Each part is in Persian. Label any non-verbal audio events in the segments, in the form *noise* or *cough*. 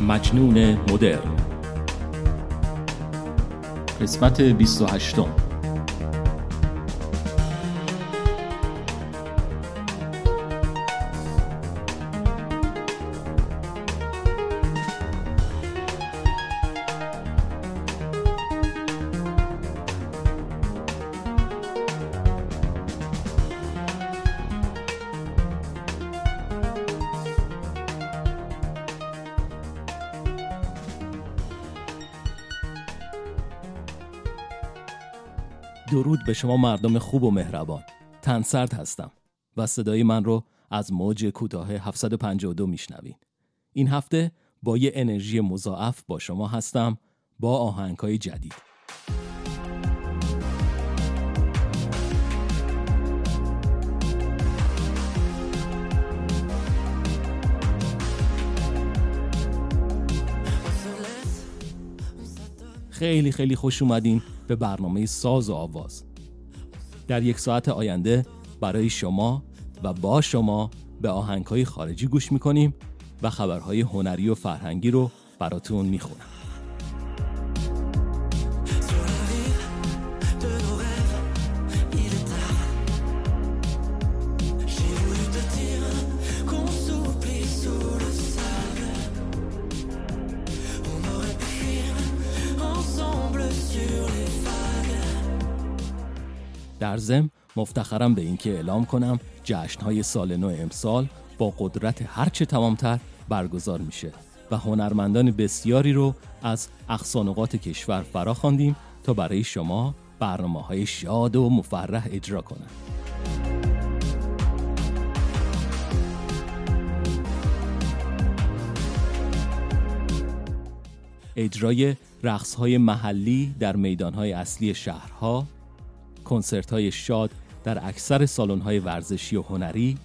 مجنون مدرن. قسمت 28 به شما مردم خوب و مهربان. تنسرد هستم و صدای من رو از موج کوتاه 752 میشنوین. این هفته با یه انرژی مضاعف با شما هستم با آهنگهای جدید. خیلی خیلی خوش اومدین به برنامه ساز و آواز. در یک ساعت آینده برای شما و با شما به آهنگهای خارجی گوش می‌کنیم و خبرهای هنری و فرهنگی رو براتون می‌خونم. در زم مفتخرم به اینکه اعلام کنم جشنهای سال نو امسال با قدرت هرچه تمامتر برگزار میشه و هنرمندان بسیاری رو از اقصانقات کشور فرا خواندیم تا برای شما برنامه های شاد و مفرح اجرا کنند. اجرای رقص های محلی در میدان های اصلی شهرها کنسرت های شاد در اکثر سالن های ورزشی و هنری.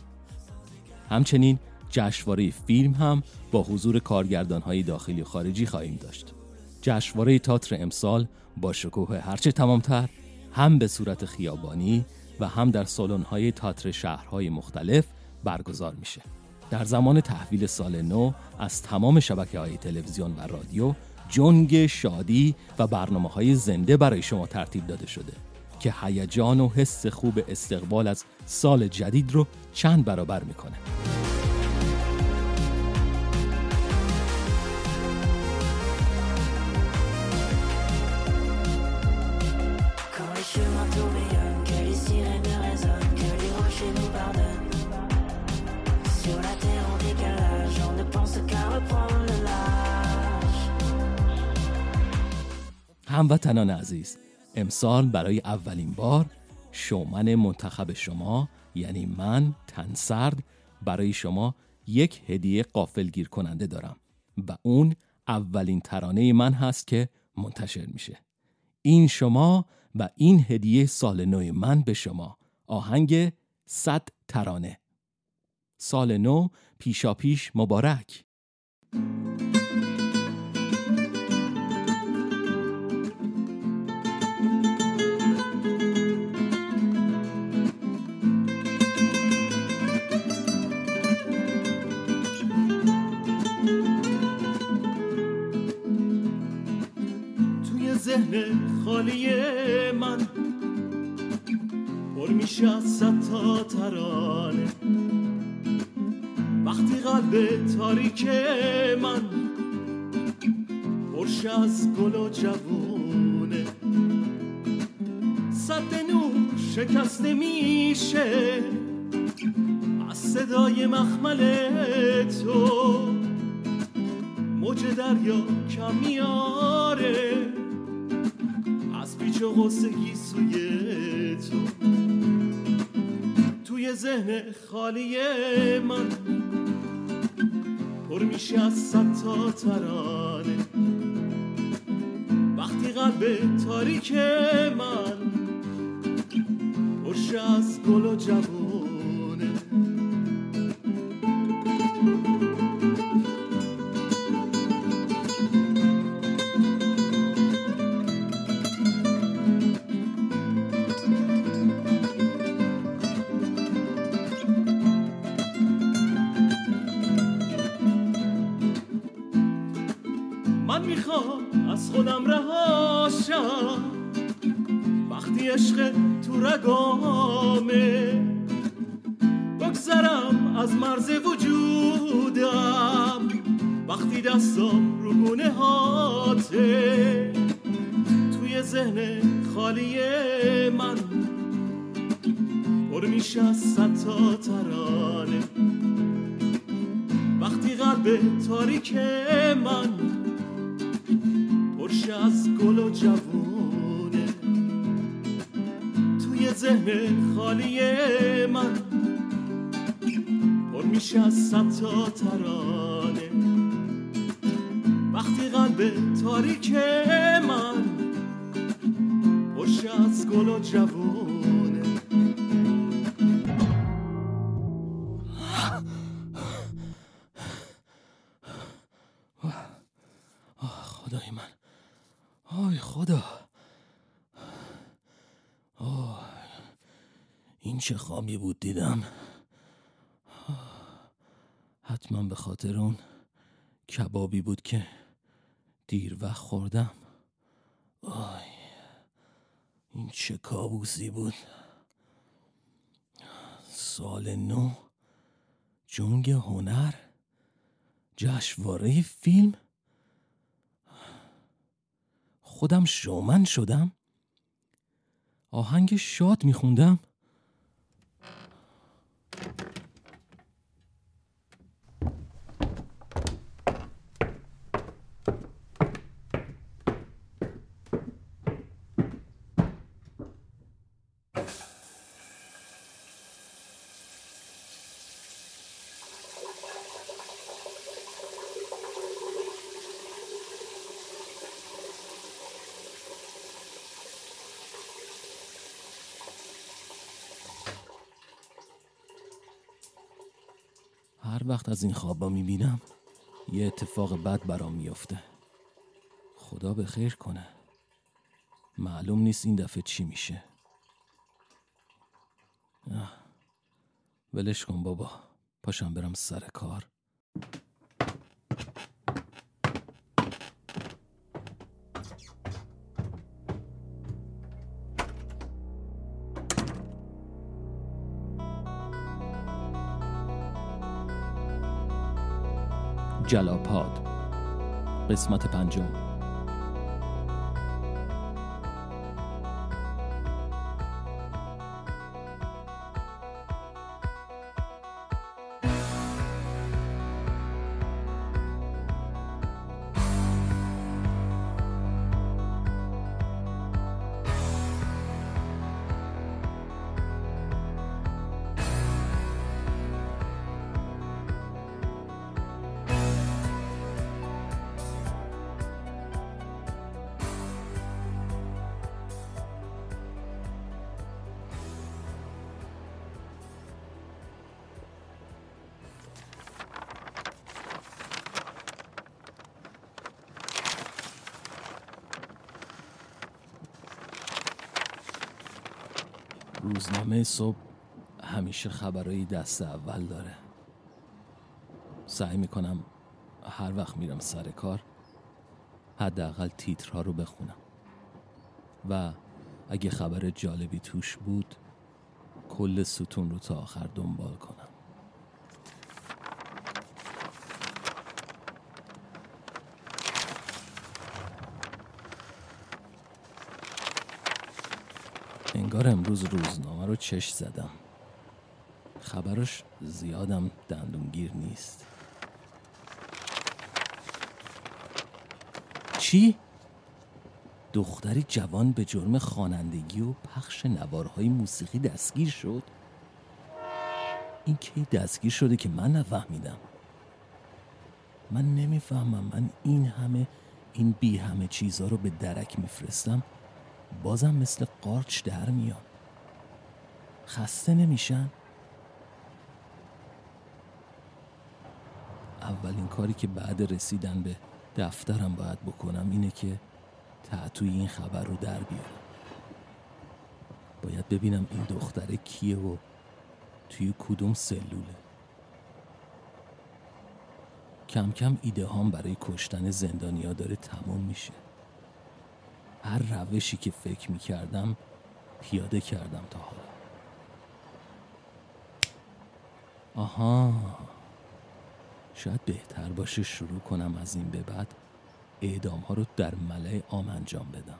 همچنین جشنواره فیلم هم با حضور کارگردان های داخلی و خارجی خواهیم داشت. جشنواره تاتر امسال با شکوه هرچه تمامتر هم به صورت خیابانی و هم در سالن های تاتر شهرهای مختلف برگزار میشه. در زمان تحویل سال نو از تمام شبکه های تلویزیون و رادیو جنگ شادی و برنامه های زنده برای شما ترتیب داده شده. که هیجان و حس خوب استقبال از سال جدید رو چند برابر می‌کنه. هموطنان عزیز امسال برای اولین بار شومن منتخب شما یعنی من تنسرد برای شما یک هدیه قافل کننده دارم و اون اولین ترانه من هست که منتشر میشه. این شما و این هدیه سال نو من به شما. آهنگ صد ترانه. سال نو پیشا پیش مبارک خالی من. پر میشه از تا ترانه. وقتی قلب تاریک من پرش از گل و جوونه. صد نور شکسته میشه از صدای مخمل تو. موج دریا کم میاره. پیچ و غصگی سوی تو. توی ذهن خالی من پر میشه از صد تا ترانه. وقتی قلب تاریک من پرش از گل و وقتی عشق تو رگامه. بگذرم از مرز وجودم. وقتی دستم رو گونه هاته توی ذهن خالی من. پر میشه از ستا ترانه. وقتی قلب تاریک من پرشه از گل و جوونه ذهن خالی من. پر میشه از ستا ترانه. وقتی قلب تاریک من پرشه از گل و جوونه چه خامی بود دیدم. حتما به خاطر اون کبابی بود که دیر وقت خوردم. آی این چه کابوسی بود. سال نو جنگ هنر جشنواره فیلم. خودم شومن شدم. آهنگ شاد میخوندم. هر وقت از این خوابا می‌بینم یه اتفاق بد برام میافته. خدا به خیر کنه. معلوم نیست این دفعه چی میشه. ولش کن بابا. پاشم برم سر کار. جلاپاد. قسمت پنجم. روزنامه صبح همیشه خبرهای دست اول داره. سعی می‌کنم هر وقت میرم سر کار حداقل تیترها رو بخونم. و اگه خبر جالبی توش بود کل ستون رو تا آخر دنبال کنم. انگار امروز روزنامه رو چش زدم. خبرش زیادم دندونگیر نیست. چی؟ دختری جوان به جرم خوانندگی و پخش نوارهای موسیقی دستگیر شد؟ این کی دستگیر شده که من نفهمیدم؟ من نمی‌فهمم. من این همه این بی همه چیزها رو به درک میفرستم. بازم مثل قارچ در میان. خسته نمیشن؟ اولین کاری که بعد رسیدن به دفترم باید بکنم اینه که تعطوی این خبر رو در بیارم. باید ببینم این دختره کیه و توی کدوم سلوله. کم کم ایده هام برای کشتن زندانیا داره تمام میشه. هر روشی که فکر می کردم پیاده کردم تا حالا. آها. شاید بهتر باشه شروع کنم از این به بعد اعدام ها رو در ملع عام انجام بدم.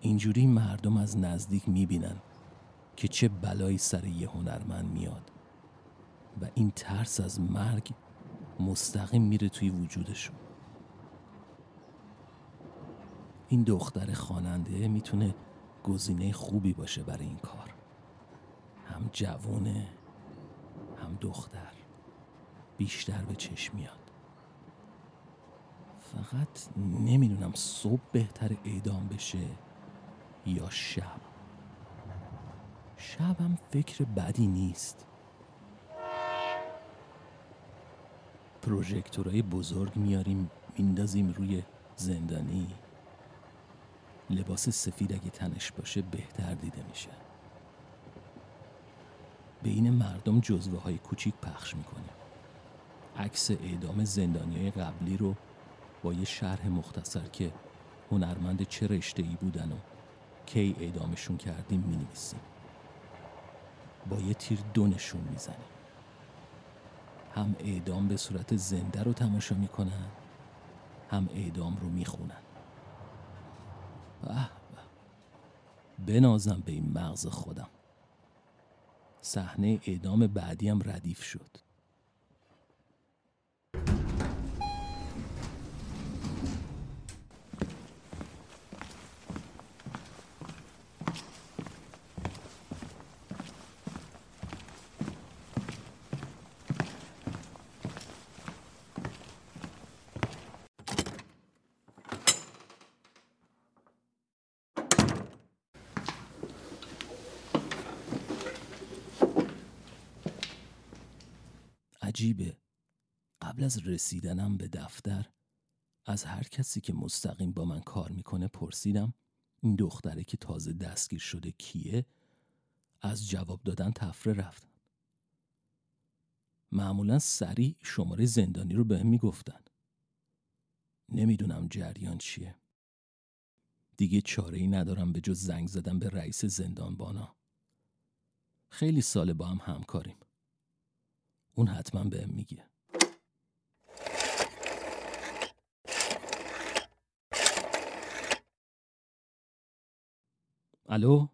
اینجوری مردم از نزدیک می‌بینن که چه بلایی سر یه هنرمند میاد و این ترس از مرگ مستقیم میره توی وجودشون. این دختر خواننده می‌تونه گزینه خوبی باشه برای این کار. هم جوونه هم دختر. بیشتر به چشم میاد. فقط نمی‌دونم صبح بهتر اعدام بشه یا شب. شبم فکر بدی نیست. پروژکتورهای بزرگ میاریم میندازیم روی زندانی. لباس سفید اگه تنش باشه بهتر دیده میشه. بین مردم جزوه های کوچیک پخش می‌کنیم. عکس اعدام زندانی های قبلی رو با یه شرح مختصر که هنرمند چه رشته ای بودن و کی اعدامشون کردیم می نویسیم. با یه تیر دونشون می‌زنیم. هم اعدام به صورت زنده رو تماشا می‌کنن هم اعدام رو می‌خونن. بنازم به این مغز خودم. صحنه اعدام بعدیم ردیف شد عجیبه قبل از رسیدنم به دفتر از هر کسی که مستقیم با من کار می‌کنه پرسیدم این دختره که تازه دستگیر شده کیه؟ از جواب دادن تفره رفتن. معمولا سریع شماره زندانی رو بهم می‌گفتن. نمی‌دونم جریان چیه. دیگه چاره ای ندارم به جز زنگ زدن به رئیس زندان بانا خیلی سال با هم همکاریم. اون حتما بهم میگه. الو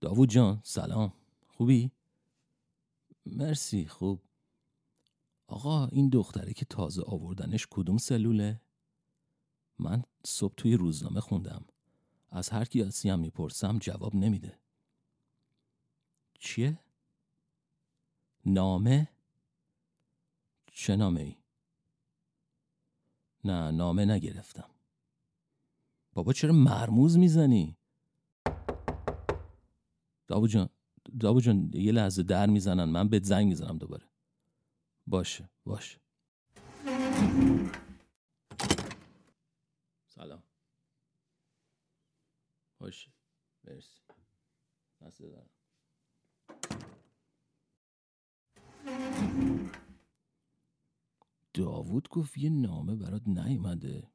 داوود جان سلام خوبی؟ مرسی خوب آقا این دختره که تازه آوردنش کدوم سلوله؟ من صبح توی روزنامه خوندم از هر کی هم می‌پرسم جواب نمیده چیه؟ نامه؟ چه نامه ای؟ نه نامه نگرفتم بابا چرا مرموز می‌زنی؟ دابو جان دابو جان یه لحظه در می‌زنن من بهت زنگ می‌زنم دوباره. باشه باشه. سلام. باشه. مرسی. دارم. داوود گفت یه نامه برات نیومده.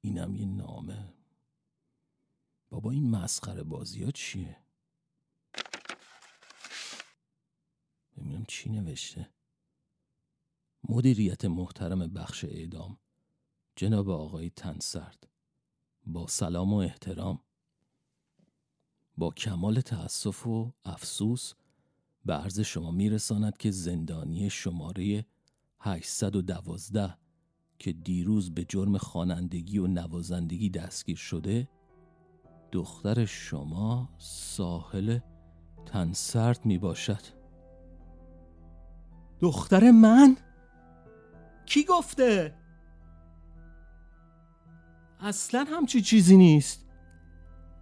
اینم یه نامه. بابا این مسخره بازی ها چیه؟ ببینم چی نوشته. مدیریت محترم بخش اعدام. جناب آقای تنسرد. با سلام و احترام. با کمال تأسف و افسوس به عرض شما میرساند که زندانی شماره 812 که دیروز به جرم خوانندگی و نوازندگی دستگیر شده دختر شما ساحل تنسرد می باشد دختر من؟ کی گفته؟ اصلا همچین چیزی نیست.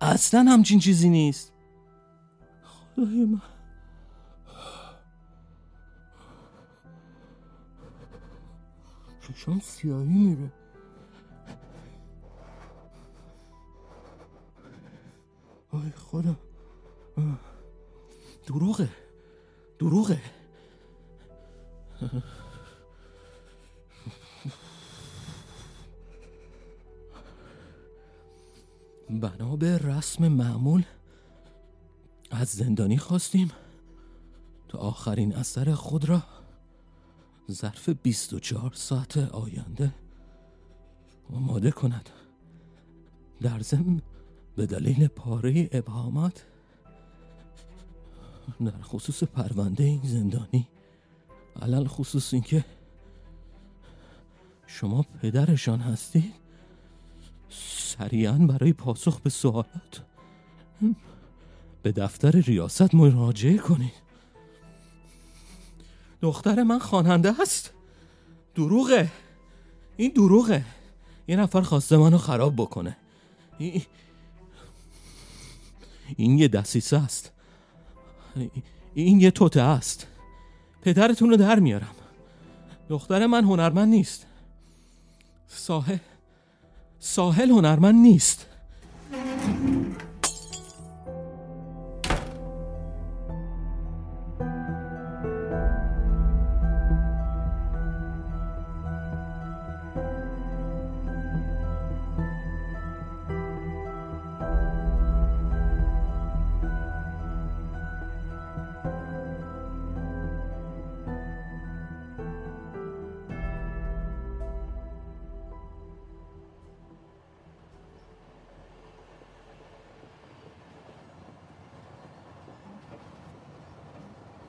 اصلا همچین چیزی نیست. خدای من. چشم سیاهی میره. آی خدا. دروغه. دروغه. *laughs* بنا به رسم معمول از زندانی خواستیم تا آخرین اثر خود را ظرف 24 ساعت آینده آماده کند. در ضمن به دلیل پاره ابهامات در خصوص پرونده این زندانی علل خصوص اینکه شما پدرشان هستید سریعا برای پاسخ به سوالات. به دفتر ریاست مراجعه کنید دختر من خواننده است دروغه. این دروغه. یه نفر خواسته منو خراب بکنه. این, یه دسیسه است. این یه توته است. پدرتون رو در میارم. دختر من هنرمند نیست. ساحل ساحل هنرمند نیست.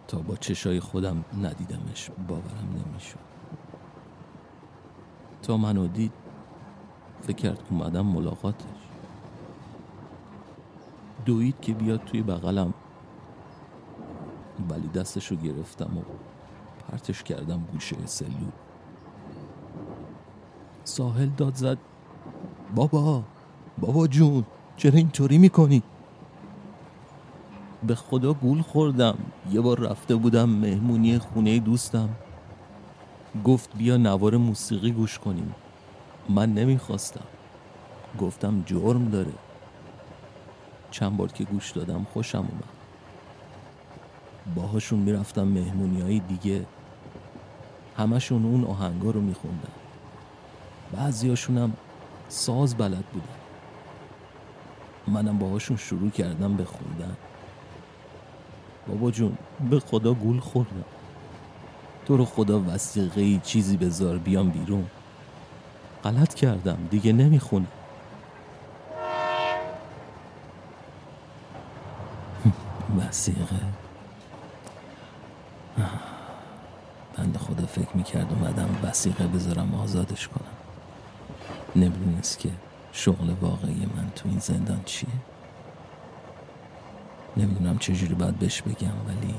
تا با چشای خودم ندیدمش باورم نمی‌شد. تا منو دید فکر کرد اومدم ملاقاتش. دوید که بیاد توی بغلم. ولی دستشو گرفتم و پرتش کردم گوشه سلول. ساحل داد زد بابا بابا جون چرا اینطوری می‌کنی؟ به خدا گول خوردم. یه بار رفته بودم مهمونی خونه دوستم. گفت بیا نوار موسیقی گوش کنیم. من نمی‌خواستم. گفتم جرم داره. چند بار که گوش دادم خوشم اومد. باهاشون می‌رفتم مهمونی های دیگه. همشون اون آهنگا رو میخوندن. بعضیاشونم ساز بلد بودن. منم باهاشون شروع کردم به خوندن. بابا جون به خدا گول خوردم. تو رو خدا وسیقه ای چیزی بذار بیام بیرون. غلط کردم دیگه نمی‌خونم. *laughs* وسیقه. بند خدا فکر می‌کرد اومدم وسیقه بذارم آزادش کنم. نمی‌دونست که شغل واقعی من تو این زندان چیه. نمی‌دونم چجوری باید بهش بگم ولی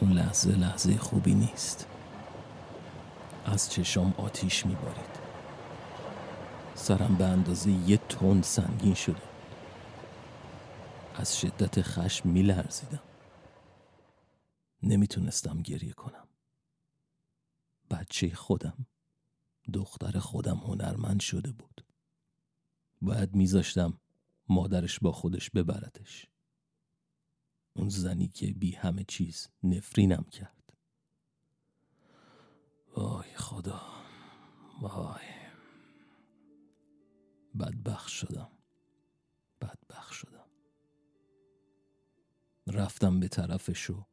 اون لحظه لحظه خوبی نیست. از چشام آتیش میبارید. سرم به اندازه یه تن سنگین شده. از شدت خشم میلرزیدم. نمی‌تونستم گریه کنم. بچه خودم دختر خودم هنرمند شده بود. باید میذاشتم مادرش با خودش ببردش. اون زنی که بی همه چیز نفرینم کرد وای خدا وای بدبخ شدم بدبخ شدم رفتم به طرفش و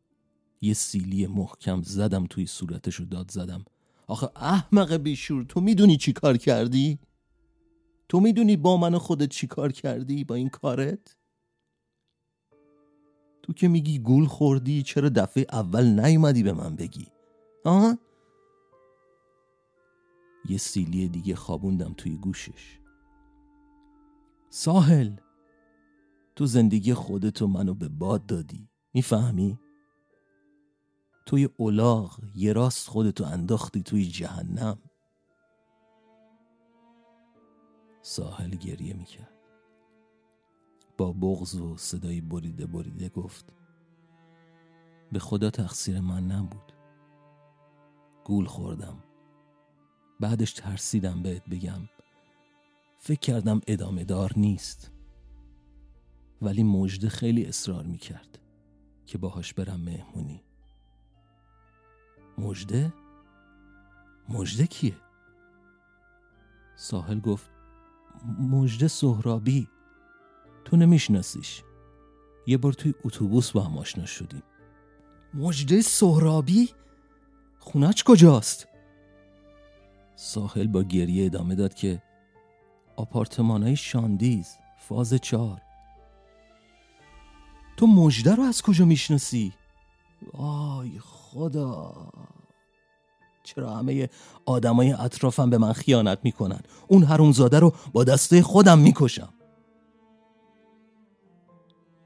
یه سیلی محکم زدم توی صورتش و داد زدم آخه احمق بیشور تو می‌دونی چی کار کردی؟ تو می‌دونی با من خودت چی کار کردی با این کارت؟ تو که میگی گول خوردی چرا دفعه اول نیومدی به من بگی آه؟ یه سیلی دیگه خوابوندم توی گوشش ساحل تو زندگی خودتو منو به باد دادی می‌فهمی؟ توی اولاغ یه راست خودتو انداختی توی جهنم ساحل گریه می‌کرد با بغض و صدای بریده بریده گفت به خدا تقصیر من نبود. گول خوردم. بعدش ترسیدم بهت بگم. فکر کردم ادامه دار نیست. ولی مجده خیلی اصرار می‌کرد که باهاش برم مهمونی. مجده؟ مجده کیه؟ ساحل گفت مجده سهرابی. تو نمیشناسیش. یه بار توی اتوبوس با هم آشنا شدیم. مجده سهرابی؟ خونش کجاست؟ ساحل با گریه ادامه داد که آپارتمان های شاندیز فاز چهار. تو مجده رو از کجا می‌شناسی؟ آی خدا! چرا همه آدمای اطرافم به من خیانت می‌کنن؟ اون حرومزاده رو با دسته خودم می‌کشم.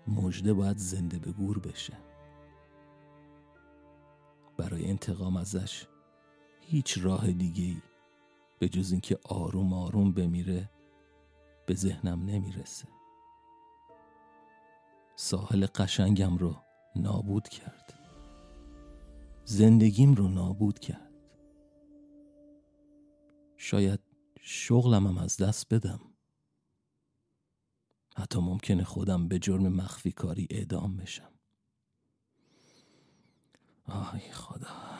مجده باید زنده به گور بشه. برای انتقام ازش هیچ راه دیگه ای به جز اینکه آروم آروم بمیره به ذهنم نمی‌رسه. ساحل قشنگم رو نابود کرد. زندگیم رو نابود کرد. شاید شغلمم از دست بدم. حتی ممکنه خودم به جرم مخفی کاری اعدام بشم. آی خدا.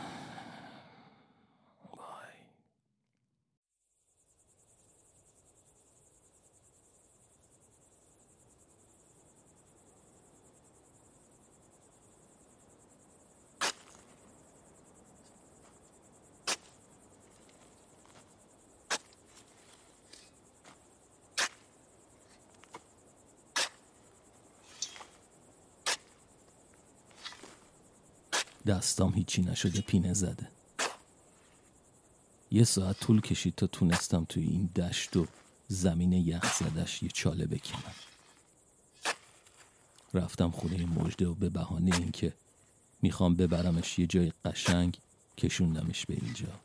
دستام هیچی نشده پینه زده. یه ساعت طول کشید تا تونستم توی این دشت و زمین یخ زدش یه چاله بکنم رفتم خونه مجده و به بهانه اینکه می‌خوام ببرمش یه جای قشنگ کشوندمش به اینجا.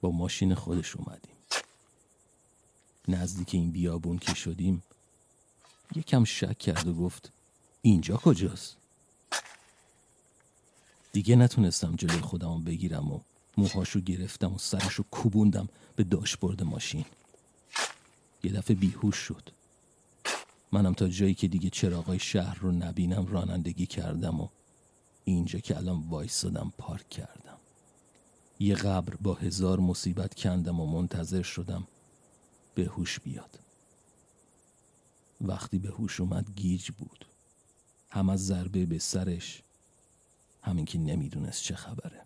با ماشین خودش اومدیم. نزدیک این بیابون که شدیم یکم شک کرد و گفت اینجا کجاست؟ دیگه نتونستم جلوی خودم بگیرم و موهاشو گرفتم و سرشو کوبوندم به داشبورد ماشین. یه دفعه بیهوش شد. منم تا جایی که دیگه چراغای شهر رو نبینم رانندگی کردم و اینجا که الان وایستادم پارک کردم. یه قبر با هزار مصیبت کندم و منتظر شدم به هوش بیاد. وقتی به هوش اومد گیج بود. هم از ضربه به سرش همین که نمی‌دونست چه خبره.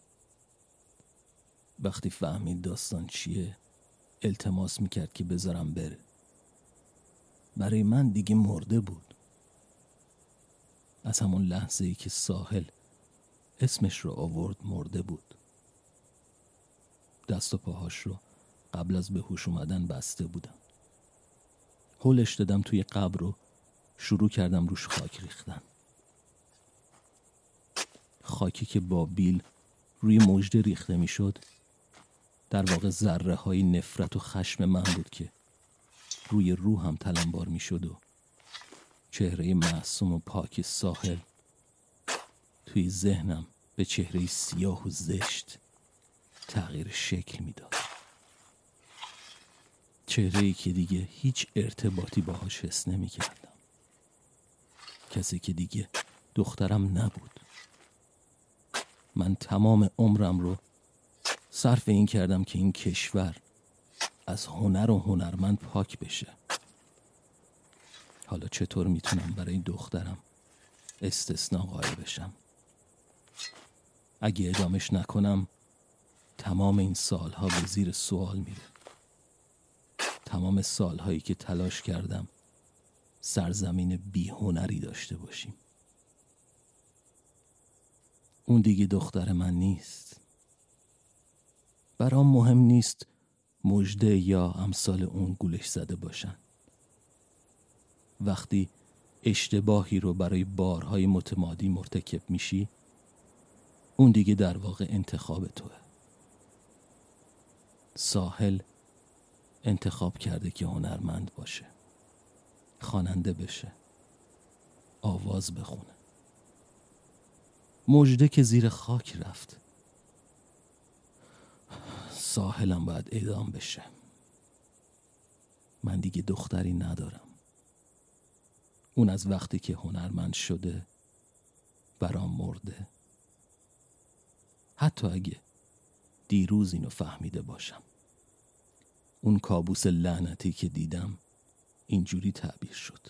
وقتی فهمید داستان چیه التماس می‌کرد که بذارم بره. برای من دیگه مرده بود. از همون لحظه ای که ساحل اسمش رو آورد مرده بود. دست و پاهاش رو قبل از به هوش اومدن بسته بودم. هلش دادم توی قبر رو شروع کردم روش خاک ریختن. خاکی که با بیل روی مجده ریخته می‌شد در واقع ذره های نفرت و خشم من بود که روی روحم تلمبار می‌شد و چهره معصوم و پاک ساحل توی ذهنم به چهره سیاه و زشت تغییر شکل می‌داد. چهره ای که دیگه هیچ ارتباطی باهاش حس نمی کردم کسی که دیگه دخترم نبود. من تمام عمرم رو صرف این کردم که این کشور از هنر و هنرمند پاک بشه. حالا چطور می‌تونم برای دخترم استثنا قائل بشم؟ اگه ادامش نکنم تمام این سالها به زیر سوال میره. تمام سالهایی که تلاش کردم سرزمین بیهنری داشته باشیم. اون دیگه دختر من نیست. برام مهم نیست مجده یا امثال اون گولش زده باشن. وقتی اشتباهی رو برای بارهای متمادی مرتکب میشی اون دیگه در واقع انتخاب توه. ساحل انتخاب کرده که هنرمند باشه. خواننده بشه. آواز بخونه. مجده که زیر خاک رفت. ساحلم باید اعدام بشه. من دیگه دختری ندارم. اون از وقتی که هنرمند شده برام مرده. حتی اگه دیروز اینو فهمیده باشم. اون کابوس لعنتی که دیدم اینجوری تعبیر شد.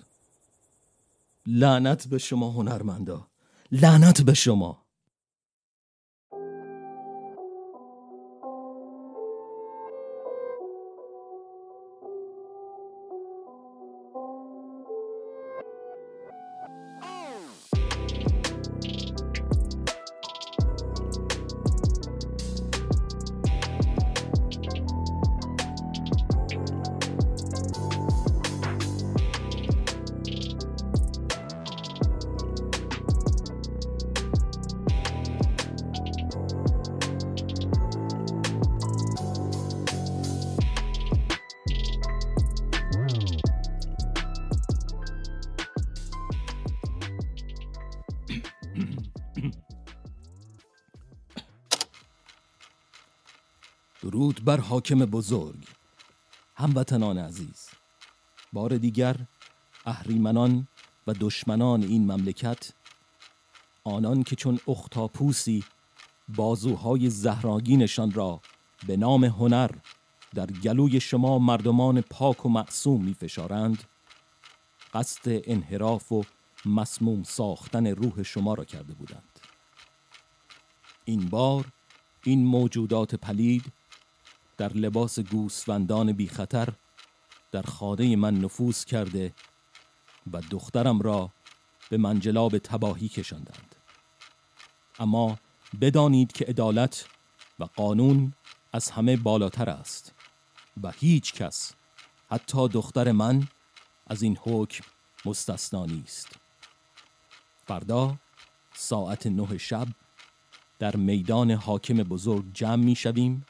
لعنت به شما هنرمندا. لعنت به شما. بر حاکم بزرگ هموطنان عزیز بار دیگر اهریمنان و دشمنان این مملکت آنان که چون اختاپوسی بازوهای زهراگینشان را به نام هنر در گلوی شما مردمان پاک و معصوم می فشارند قصد انحراف و مسموم ساختن روح شما را کرده بودند. این بار این موجودات پلید در لباس گوسفندان بی خطر در خانه من نفوذ کرده و دخترم را به منجلاب تباهی کشاندند. اما بدانید که عدالت و قانون از همه بالاتر است و هیچ کس حتی دختر من از این حکم مستثنا نیست. فردا ساعت نه شب در میدان حاکم بزرگ جمع می شویم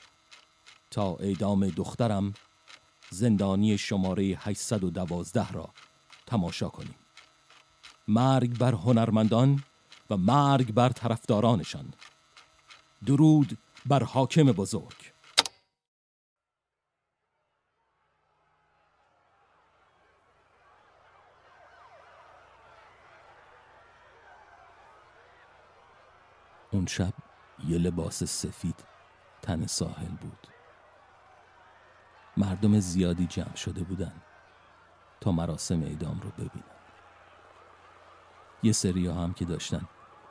تا اعدام دخترم زندانی شماره 812 را تماشا کنیم. مرگ بر هنرمندان و مرگ بر طرفدارانشان. درود بر حاکم بزرگ. اون شب یه لباس سفید تن ساحل بود. مردم زیادی جمع شده بودن تا مراسم اعدام رو ببینن یه سری هم که داشتن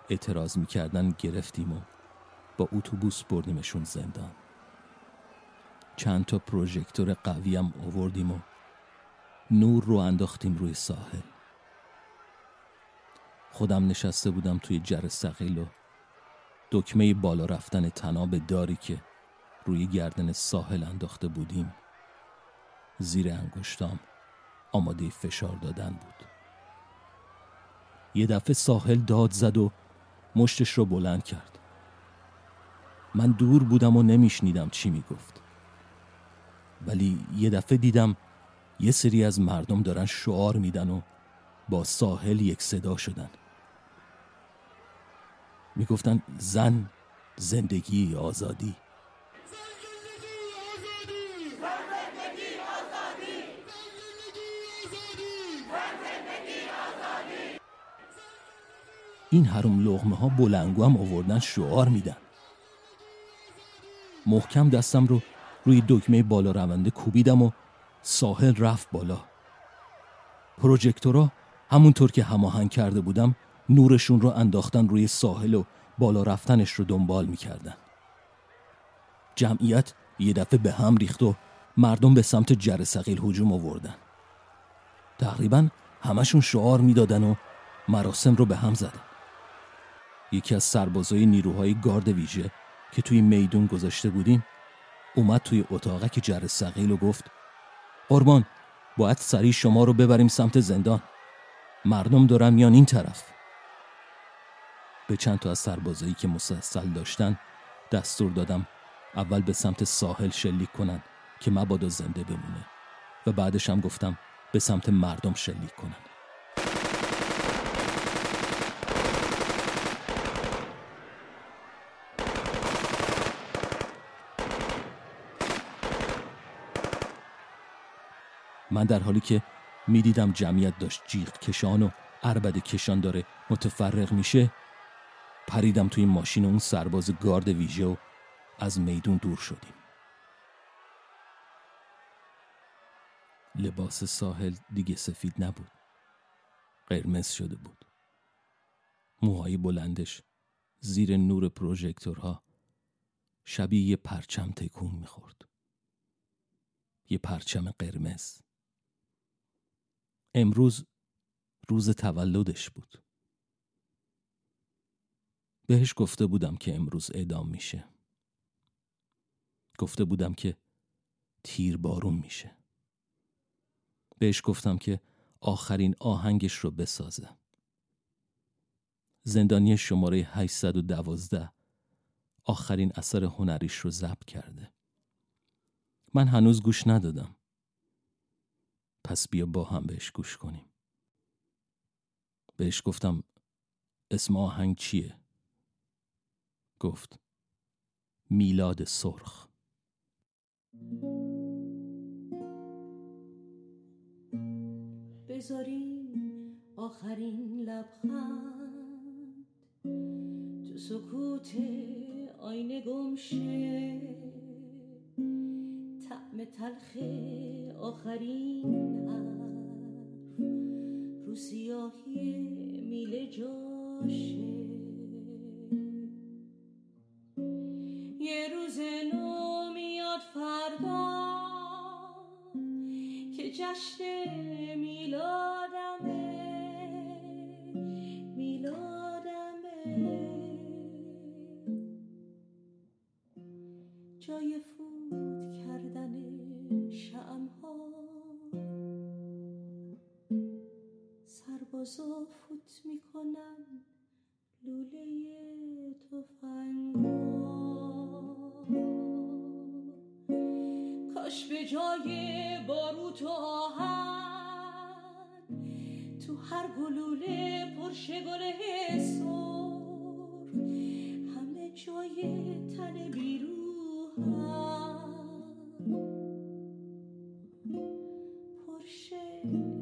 اعتراض می‌کردن گرفتیم و با اتوبوس بردیمشون زندان. چند تا پروژکتور قوی هم آوردیم و نور رو انداختیم روی ساحل. خودم نشسته بودم توی جر سقیل و دکمه بالا رفتن تناب داری که روی گردن ساحل انداخته بودیم. زیر انگشتام آماده فشار دادن بود. یه دفعه ساحل داد زد و مشتش رو بلند کرد. من دور بودم و نمیشنیدم چی می‌گفت. ولی یه دفعه دیدم یه سری از مردم دارن شعار میدن و با ساحل یک صدا شدن. می‌گفتن زن زندگی آزادی. این حروم لغمه ها بلنگو هم آوردن شعار میدن. محکم دستم رو روی دکمه بالا رونده کوبیدم و ساحل رفت بالا. پروژکتورا همونطور که هماهنگ کرده بودم نورشون رو انداختن روی ساحل و بالا رفتنش رو دنبال می‌کردن. جمعیت یه دفعه به هم ریخت و مردم به سمت جر سقیل هجوم آوردن. تقریبا همشون شعار می‌دادن و مراسم رو به هم زدن. یکی از سربازای نیروهای گارد ویژه که توی میدون گذاشته بودیم اومد توی که جر سقیل و گفت قربان باید سریع شما رو ببریم سمت زندان. مردم دارن میان این طرف. به چند تا از سربازایی که مسلسل داشتن دستور دادم اول به سمت ساحل شلیک کنن که مبادا زنده بمونه و بعدش هم گفتم به سمت مردم شلیک کنن. من در حالی که می‌دیدم جمعیت داشت جیغ کشان و عربد کشان داره متفرق میشه پریدم توی ماشین اون سرباز گارد ویژه و از میدون دور شدیم. لباس ساحل دیگه سفید نبود. قرمز شده بود. موهای بلندش زیر نور پروژکتورها شبیه یه پرچم تکون می‌خورد. یه پرچم قرمز. امروز روز تولدش بود. بهش گفته بودم که امروز اعدام میشه. گفته بودم که تیر بارون میشه. بهش گفتم که آخرین آهنگش رو بسازه. زندانی شماره 812 آخرین اثر هنریش رو ضبط کرده. من هنوز گوش ندادم. پس بیا با هم بهش گوش کنیم. بهش گفتم اسم آهنگ چیه؟ گفت میلاد سرخ. بذاریم آخرین لبخند. تو سکوت آینه گمشه تلخ آخرین حرف رو سیاهی میله جاشه. یه روز نو میاد فردا که جشن هر گلوله پرشه گله سر همه جای تن بیروهم پرشه